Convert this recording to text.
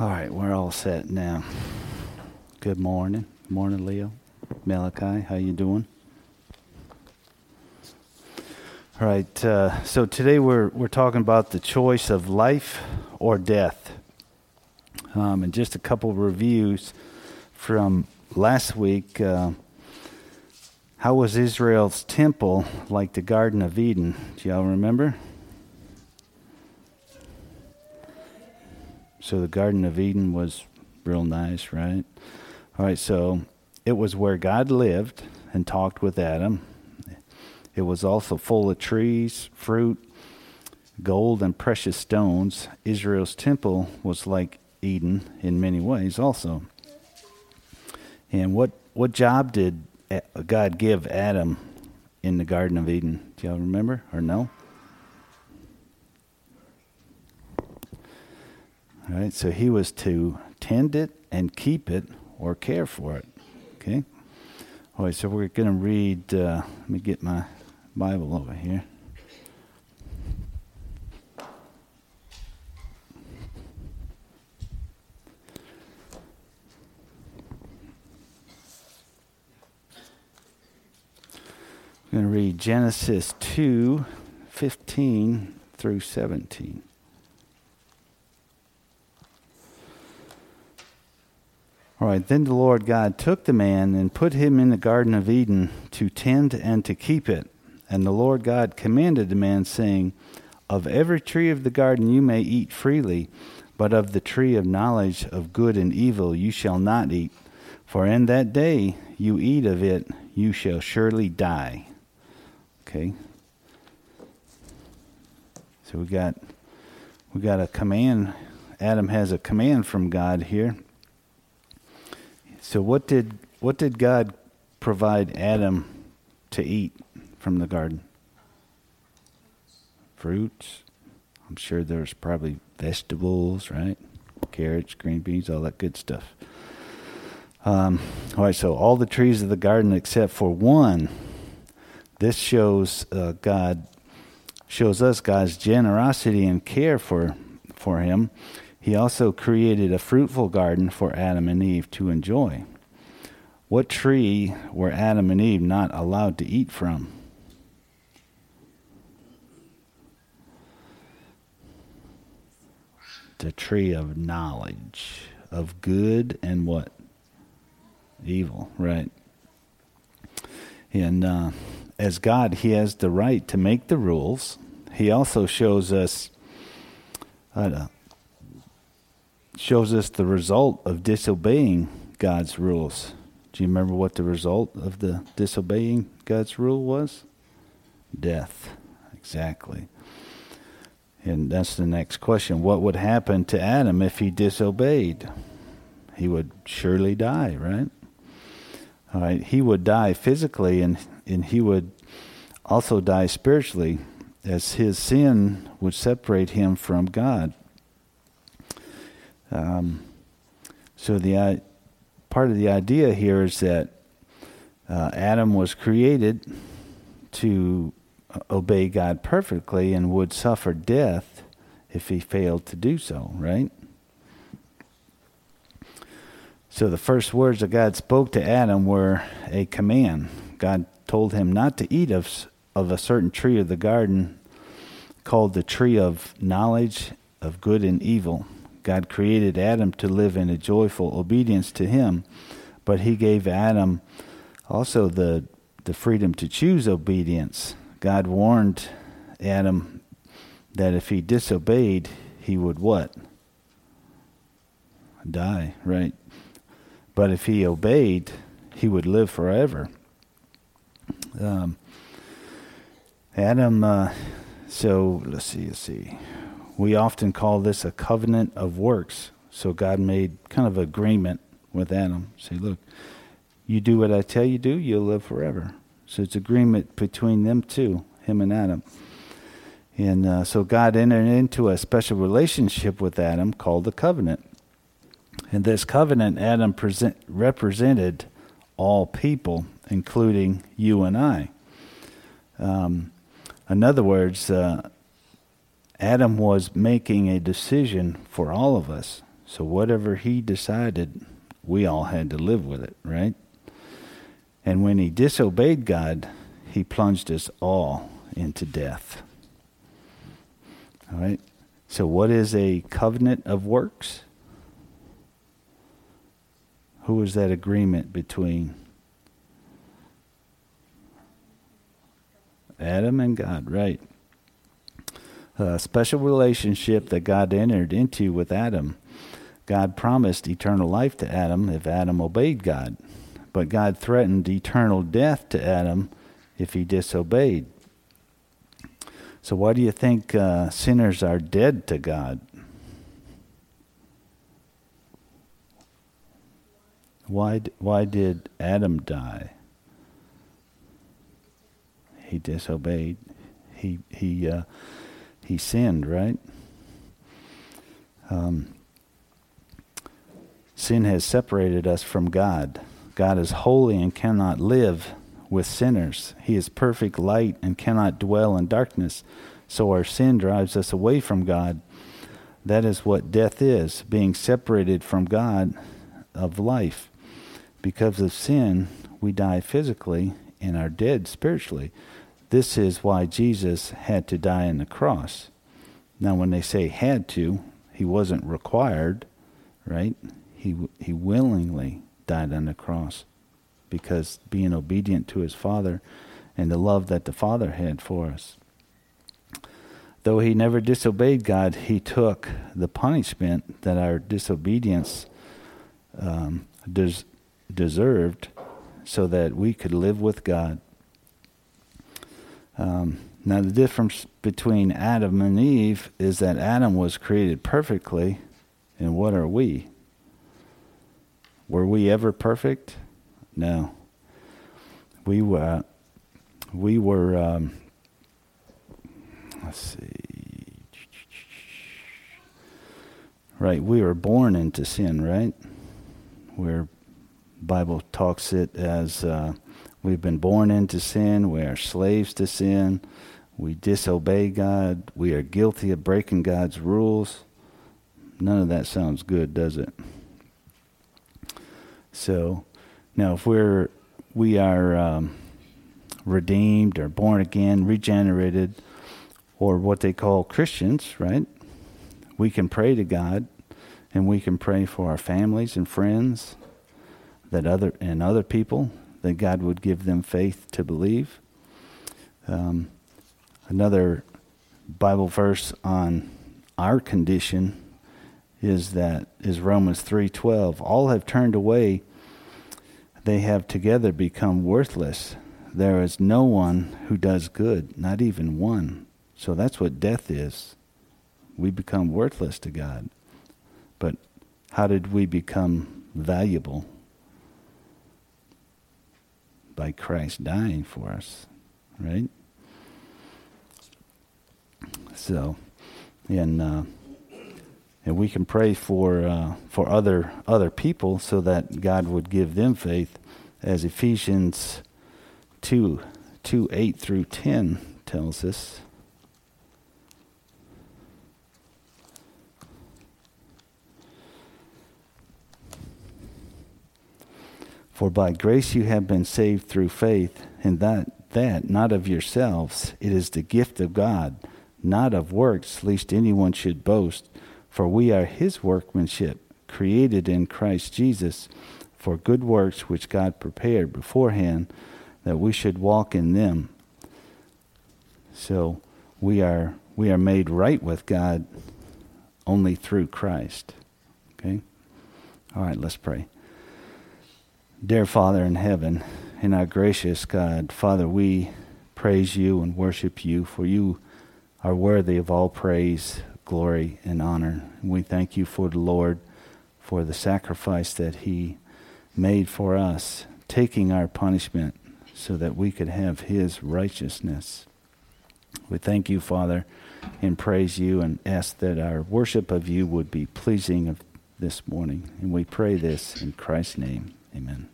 All right, we're all set now. Good morning. Morning, Leo. Malachi, how you doing? All right, uh, so today we're, we're talking about the choice of life or death. Um, and just a couple reviews from last week. Uh, how was Israel's temple like the Garden of Eden? Do y'all remember? So the Garden of Eden was real nice, right? All right, so it was where God lived and talked with Adam. It was also full of trees, fruit, gold, and precious stones. Israel's temple was like Eden in many ways, also. And what, what job did eh, God give Adam in the Garden of Eden? Do y'all remember or no? Right, so he was to tend it and keep it or care for it. Okay? All right, so we're going to read, uh, let me get my Bible over here. I'm going to read Genesis 2 15 through 17. Right, then the Lord God took the man and put him in the Garden of Eden to tend and to keep it. And the Lord God commanded the man, saying, Of every tree of the garden you may eat freely, but of the tree of knowledge of good and evil you shall not eat. For in that day you eat of it, you shall surely die. Okay. So we got we got a command. Adam has a command from God here. So what did what did God provide Adam to eat from the garden? Fruits. I'm sure there's probably vegetables, right? Carrots, green beans, all that good stuff. Um, all right, so all the trees of the garden except for one. This shows uh, God shows us God's generosity and care for for him he also created a fruitful garden for Adam and Eve to enjoy. What tree were Adam and Eve not allowed to eat from? The tree of knowledge of good and what? Evil, right. And uh, as God, He has the right to make the rules. He also shows us uh, shows us the result of disobeying God's rules. Do you remember what the result of the disobeying God's rule was? Death. Exactly. And that's the next question. What would happen to Adam if he disobeyed? He would surely die, right? All right. He would die physically and, and he would also die spiritually as his sin would separate him from God. Um, so the uh, part of the idea here is that uh, Adam was created to uh, obey God perfectly and would suffer death if he failed to do so, right? So the first words that God spoke to Adam were a command. God told him not to eat of of a certain tree of the garden called the tree of knowledge of good and evil. God created Adam to live in a joyful obedience to him, but he gave Adam also the the freedom to choose obedience. God warned Adam that if he disobeyed, he would what? Die, right? But if he obeyed, he would live forever. Um, Adam, uh, so let's see, let's see. We often call this a covenant of works. So God made kind of agreement with Adam. Say, look, you do what I tell you do, you'll live forever. So it's agreement between them two, him and Adam. And uh, so God entered into a special relationship with Adam called the covenant. And this covenant, Adam present, represented all people, including you and I. Um, in other words, uh, Adam was making a decision for all of us. So whatever he decided, we all had to live with it, right? And when he disobeyed God, he plunged us all into death. All right? So, what is a covenant of works? Who is that agreement between Adam and God? Right. A special relationship that God entered into with Adam. God promised eternal life to Adam if Adam obeyed God, but God threatened eternal death to Adam if he disobeyed. So, why do you think uh, sinners are dead to God? Why, why did Adam die? He disobeyed. He, he, uh, he sinned, right? Um, sin has separated us from God. God is holy and cannot live with sinners. He is perfect light and cannot dwell in darkness. So our sin drives us away from God. That is what death is being separated from God of life. Because of sin, we die physically and are dead spiritually. This is why Jesus had to die on the cross. Now, when they say had to, he wasn't required, right? He, he willingly died on the cross because being obedient to his Father and the love that the Father had for us. Though he never disobeyed God, he took the punishment that our disobedience um, des- deserved so that we could live with God. Um, now, the difference between Adam and Eve is that Adam was created perfectly, and what are we? Were we ever perfect? No. We were. We were. Um, let's see. Right, we were born into sin, right? We're Bible talks it as uh, we've been born into sin, we are slaves to sin, we disobey God, we are guilty of breaking God's rules. None of that sounds good, does it? So, now if we're we are um, redeemed or born again, regenerated, or what they call Christians, right? We can pray to God, and we can pray for our families and friends that other and other people that God would give them faith to believe. Um, another Bible verse on our condition is that is Romans three twelve. All have turned away; they have together become worthless. There is no one who does good, not even one. So that's what death is. We become worthless to God. But how did we become valuable? By Christ dying for us, right? So, and uh, and we can pray for uh, for other other people so that God would give them faith, as Ephesians two two eight through ten tells us. For by grace you have been saved through faith, and that that not of yourselves, it is the gift of God, not of works, lest anyone should boast. For we are his workmanship, created in Christ Jesus, for good works which God prepared beforehand that we should walk in them. So we are we are made right with God only through Christ. Okay? All right, let's pray. Dear Father in heaven, and our gracious God, Father, we praise you and worship you, for you are worthy of all praise, glory, and honor. We thank you for the Lord, for the sacrifice that he made for us, taking our punishment so that we could have his righteousness. We thank you, Father, and praise you and ask that our worship of you would be pleasing of this morning. And we pray this in Christ's name. Amen.